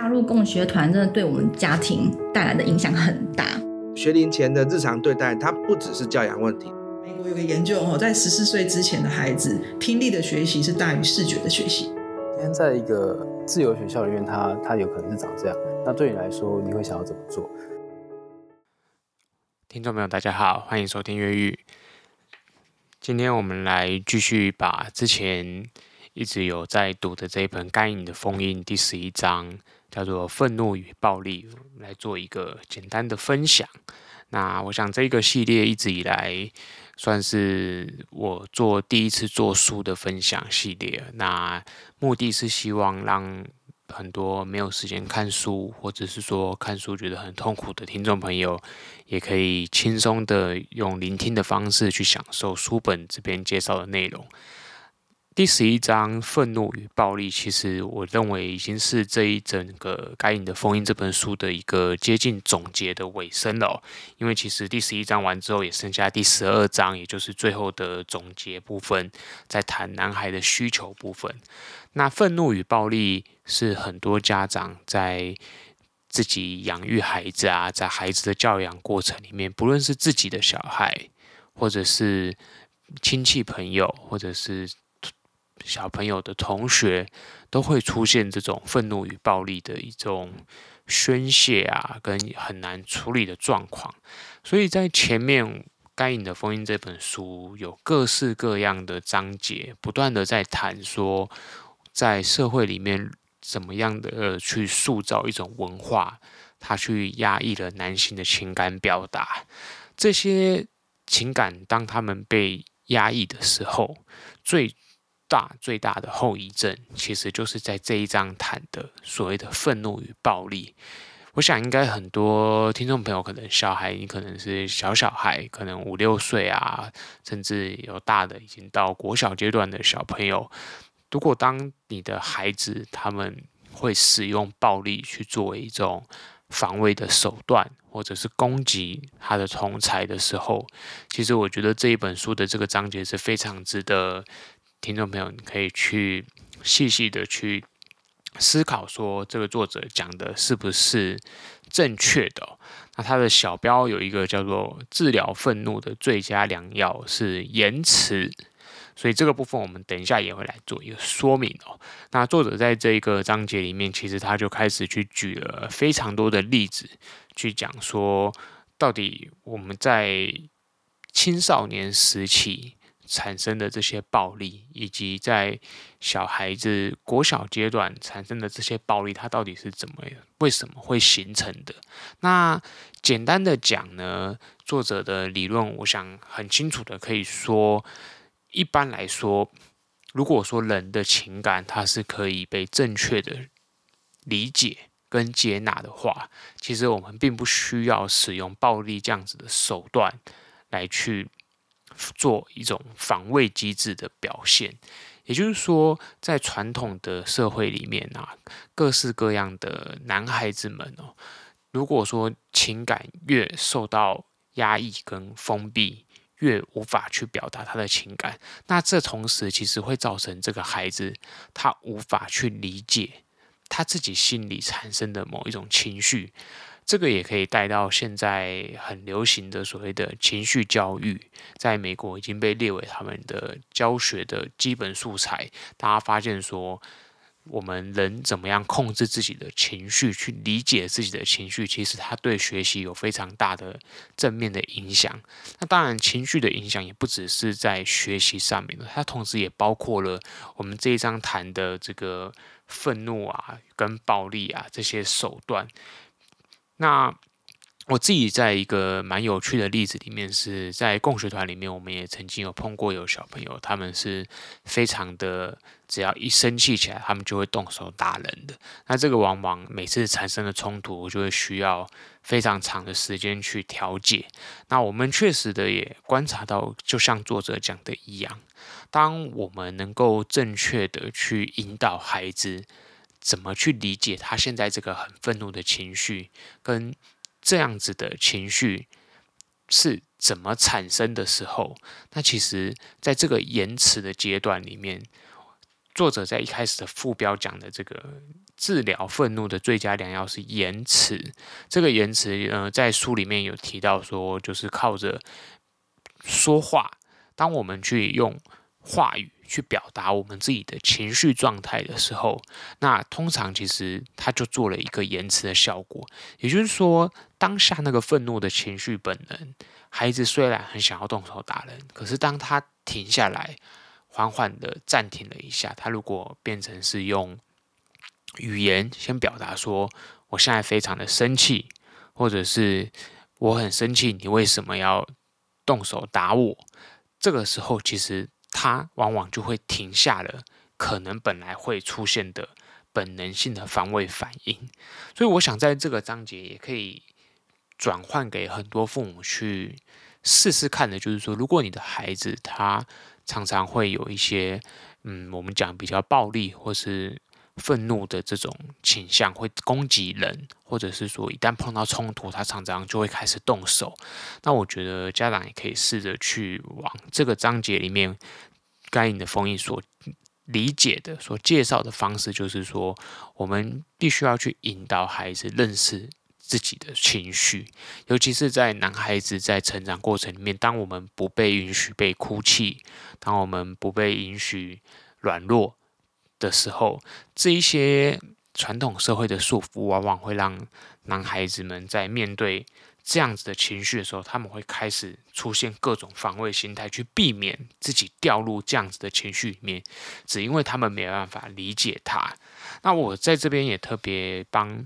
加入共学团真的对我们家庭带来的影响很大。学龄前的日常对待，它不只是教养问题。美国有个研究哦，在十四岁之前的孩子，听力的学习是大于视觉的学习。今天在一个自由学校里面，它它有可能是长这样。那对你来说，你会想要怎么做？听众朋友，大家好，欢迎收听越狱。今天我们来继续把之前一直有在读的这一本《该隐的封印》第十一章，叫做“愤怒与暴力”，来做一个简单的分享。那我想这个系列一直以来算是我做第一次做书的分享系列。那目的是希望让很多没有时间看书，或者是说看书觉得很痛苦的听众朋友，也可以轻松的用聆听的方式去享受书本这边介绍的内容。第十一章“愤怒与暴力”，其实我认为已经是这一整个《该隐的封印》这本书的一个接近总结的尾声了。因为其实第十一章完之后，也剩下第十二章，也就是最后的总结部分，在谈男孩的需求部分。那愤怒与暴力是很多家长在自己养育孩子啊，在孩子的教养过程里面，不论是自己的小孩，或者是亲戚朋友，或者是小朋友的同学都会出现这种愤怒与暴力的一种宣泄啊，跟很难处理的状况。所以在前面《该隐的封印》这本书有各式各样的章节，不断的在谈说，在社会里面怎么样的去塑造一种文化，它去压抑了男性的情感表达。这些情感当他们被压抑的时候，最大最大的后遗症，其实就是在这一章谈的所谓的愤怒与暴力。我想，应该很多听众朋友，可能小孩，你可能是小小孩，可能五六岁啊，甚至有大的已经到国小阶段的小朋友。如果当你的孩子他们会使用暴力去作为一种防卫的手段，或者是攻击他的同侪的时候，其实我觉得这一本书的这个章节是非常值得。听众朋友，你可以去细细的去思考，说这个作者讲的是不是正确的？那他的小标有一个叫做“治疗愤怒的最佳良药是言辞”，所以这个部分我们等一下也会来做一个说明哦。那作者在这一个章节里面，其实他就开始去举了非常多的例子，去讲说到底我们在青少年时期。产生的这些暴力，以及在小孩子国小阶段产生的这些暴力，它到底是怎么样？为什么会形成的？那简单的讲呢，作者的理论，我想很清楚的可以说，一般来说，如果说人的情感它是可以被正确的理解跟接纳的话，其实我们并不需要使用暴力这样子的手段来去。做一种防卫机制的表现，也就是说，在传统的社会里面啊，各式各样的男孩子们哦，如果说情感越受到压抑跟封闭，越无法去表达他的情感，那这同时其实会造成这个孩子他无法去理解他自己心里产生的某一种情绪。这个也可以带到现在很流行的所谓的情绪教育，在美国已经被列为他们的教学的基本素材。大家发现说，我们人怎么样控制自己的情绪，去理解自己的情绪，其实它对学习有非常大的正面的影响。那当然，情绪的影响也不只是在学习上面的，它同时也包括了我们这一章谈的这个愤怒啊、跟暴力啊这些手段。那我自己在一个蛮有趣的例子里面，是在共学团里面，我们也曾经有碰过有小朋友，他们是非常的，只要一生气起来，他们就会动手打人的。那这个往往每次产生的冲突，就会需要非常长的时间去调解。那我们确实的也观察到，就像作者讲的一样，当我们能够正确的去引导孩子。怎么去理解他现在这个很愤怒的情绪，跟这样子的情绪是怎么产生的时候，那其实在这个延迟的阶段里面，作者在一开始的副标讲的这个治疗愤怒的最佳良药是延迟。这个延迟，呃，在书里面有提到说，就是靠着说话，当我们去用话语去表达我们自己的情绪状态的时候，那通常其实他就做了一个延迟的效果。也就是说，当下那个愤怒的情绪本能，孩子虽然很想要动手打人，可是当他停下来，缓缓的暂停了一下，他如果变成是用。语言先表达说，我现在非常的生气，或者是我很生气，你为什么要动手打我？这个时候，其实他往往就会停下了，可能本来会出现的本能性的防卫反应。所以，我想在这个章节也可以转换给很多父母去试试看的，就是说，如果你的孩子他常常会有一些，嗯，我们讲比较暴力，或是愤怒的这种倾向会攻击人，或者是说一旦碰到冲突，他常常就会开始动手。那我觉得家长也可以试着去往这个章节里面该隐的封印所理解的、所介绍的方式，就是说我们必须要去引导孩子认识自己的情绪，尤其是在男孩子在成长过程里面，当我们不被允许被哭泣，当我们不被允许软弱。的时候，这一些传统社会的束缚，往往会让男孩子们在面对这样子的情绪的时候，他们会开始出现各种防卫心态，去避免自己掉入这样子的情绪里面，只因为他们没办法理解他。那我在这边也特别帮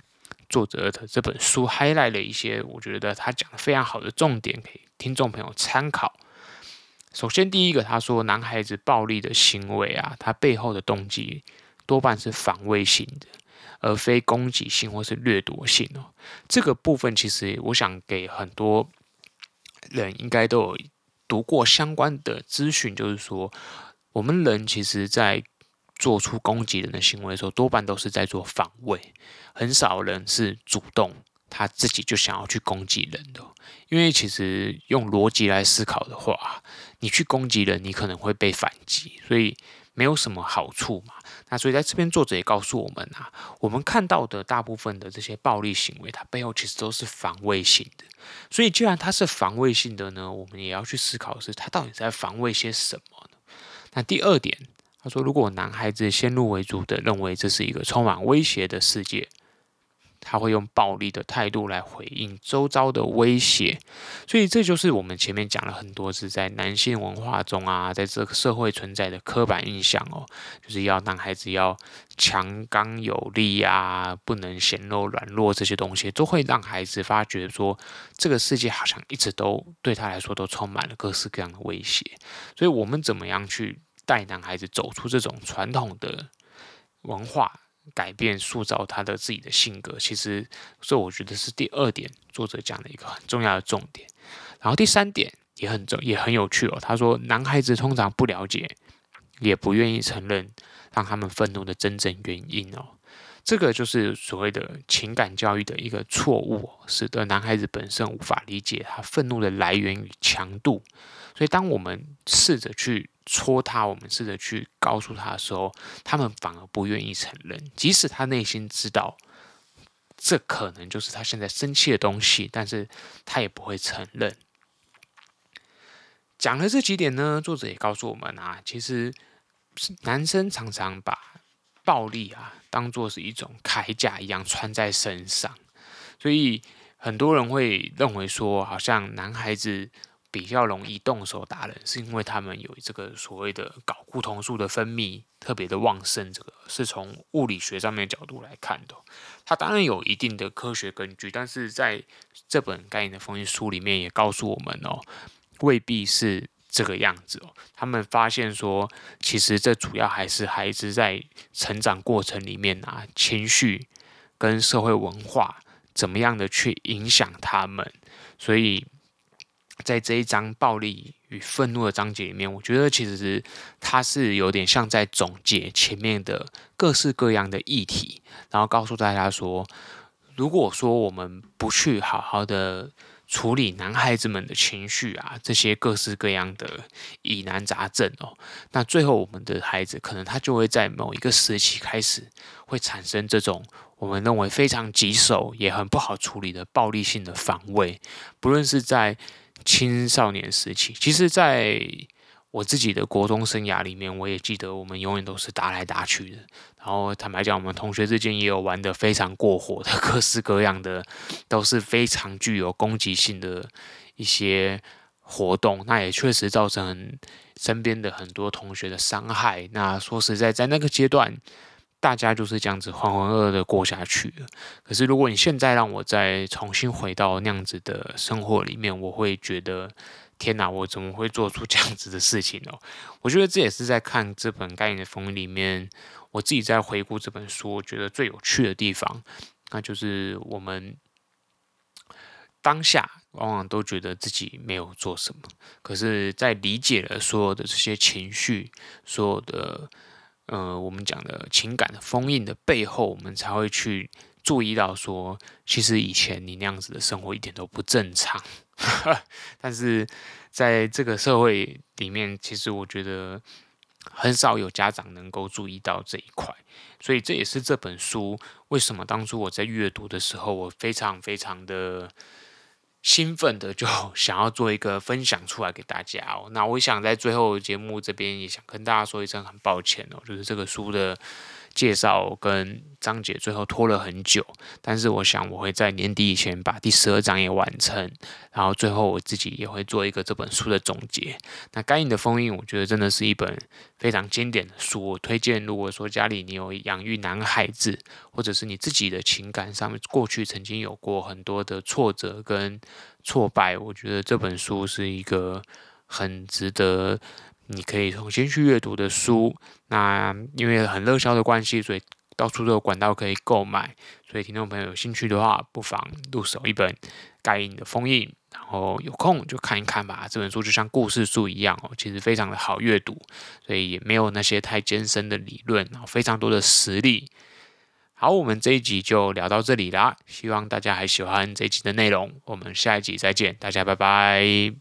作者的这本书 highlight 了一些，我觉得他讲的非常好的重点，给听众朋友参考。首先，第一个，他说，男孩子暴力的行为啊，他背后的动机多半是防卫性的，而非攻击性或是掠夺性哦。这个部分，其实我想给很多人应该都有读过相关的资讯，就是说，我们人其实在做出攻击人的行为的时候，多半都是在做防卫，很少人是主动。他自己就想要去攻击人的，因为其实用逻辑来思考的话，你去攻击人，你可能会被反击，所以没有什么好处嘛。那所以在这边作者也告诉我们啊，我们看到的大部分的这些暴力行为，它背后其实都是防卫性的。所以既然它是防卫性的呢，我们也要去思考的是，它到底在防卫些什么呢？那第二点，他说，如果男孩子先入为主的认为这是一个充满威胁的世界。他会用暴力的态度来回应周遭的威胁，所以这就是我们前面讲了很多次，在男性文化中啊，在这个社会存在的刻板印象哦，就是要男孩子要强刚有力啊，不能显露软弱，这些东西都会让孩子发觉说，这个世界好像一直都对他来说都充满了各式各样的威胁。所以，我们怎么样去带男孩子走出这种传统的文化？改变、塑造他的自己的性格，其实这我觉得是第二点，作者讲的一个很重要的重点。然后第三点也很重，也很有趣哦。他说，男孩子通常不了解，也不愿意承认让他们愤怒的真正原因哦。这个就是所谓的情感教育的一个错误，使得男孩子本身无法理解他愤怒的来源与强度。所以，当我们试着去戳他，我们试着去告诉他的时候，他们反而不愿意承认，即使他内心知道这可能就是他现在生气的东西，但是他也不会承认。讲了这几点呢，作者也告诉我们啊，其实男生常常把暴力啊当做是一种铠甲一样穿在身上，所以很多人会认为说，好像男孩子。比较容易动手打人，是因为他们有这个所谓的睾固酮素的分泌特别的旺盛。这个是从物理学上面的角度来看的，它当然有一定的科学根据，但是在这本《概念的封印》书里面也告诉我们哦，未必是这个样子哦。他们发现说，其实这主要还是孩子在成长过程里面啊，情绪跟社会文化怎么样的去影响他们，所以。在这一章暴力与愤怒的章节里面，我觉得其实它是有点像在总结前面的各式各样的议题，然后告诉大家说，如果说我们不去好好的处理男孩子们的情绪啊，这些各式各样的疑难杂症哦。那最后，我们的孩子可能他就会在某一个时期开始会产生这种我们认为非常棘手也很不好处理的暴力性的防卫，不论是在青少年时期，其实，在我自己的国中生涯里面，我也记得我们永远都是打来打去的。然后坦白讲，我们同学之间也有玩得非常过火的，各式各样的，都是非常具有攻击性的一些活动。那也确实造成身边的很多同学的伤害。那说实在，在那个阶段，大家就是这样子浑浑噩噩的过下去。可是如果你现在让我再重新回到那样子的生活里面，我会觉得。天哪，我怎么会做出这样子的事情呢？我觉得这也是在看这本《概念的风》里面，我自己在回顾这本书，我觉得最有趣的地方，那就是我们当下往往都觉得自己没有做什么，可是，在理解了所有的这些情绪，所有的呃，我们讲的情感的封印的背后，我们才会去注意到说，其实以前你那样子的生活一点都不正常。但是在这个社会里面，其实我觉得很少有家长能够注意到这一块，所以这也是这本书为什么当初我在阅读的时候，我非常非常的兴奋的就 想要做一个分享出来给大家哦。那我想在最后节目这边也想跟大家说一声很抱歉哦，就是这个书的。介绍跟章节最后拖了很久，但是我想我会在年底以前把第十二章也完成，然后最后我自己也会做一个这本书的总结。那《该隐的封印》我觉得真的是一本非常经典的书，我推荐如果说家里你有养育男孩子，或者是你自己的情感上面过去曾经有过很多的挫折跟挫败，我觉得这本书是一个很值得。你可以重新去阅读的书，那因为很热销的关系，所以到处都有管道可以购买。所以听众朋友有兴趣的话，不妨入手一本《盖印的封印》，然后有空就看一看吧。这本书就像故事书一样哦，其实非常的好阅读，所以也没有那些太艰深的理论，然后非常多的实例。好，我们这一集就聊到这里啦，希望大家还喜欢这一集的内容。我们下一集再见，大家拜拜。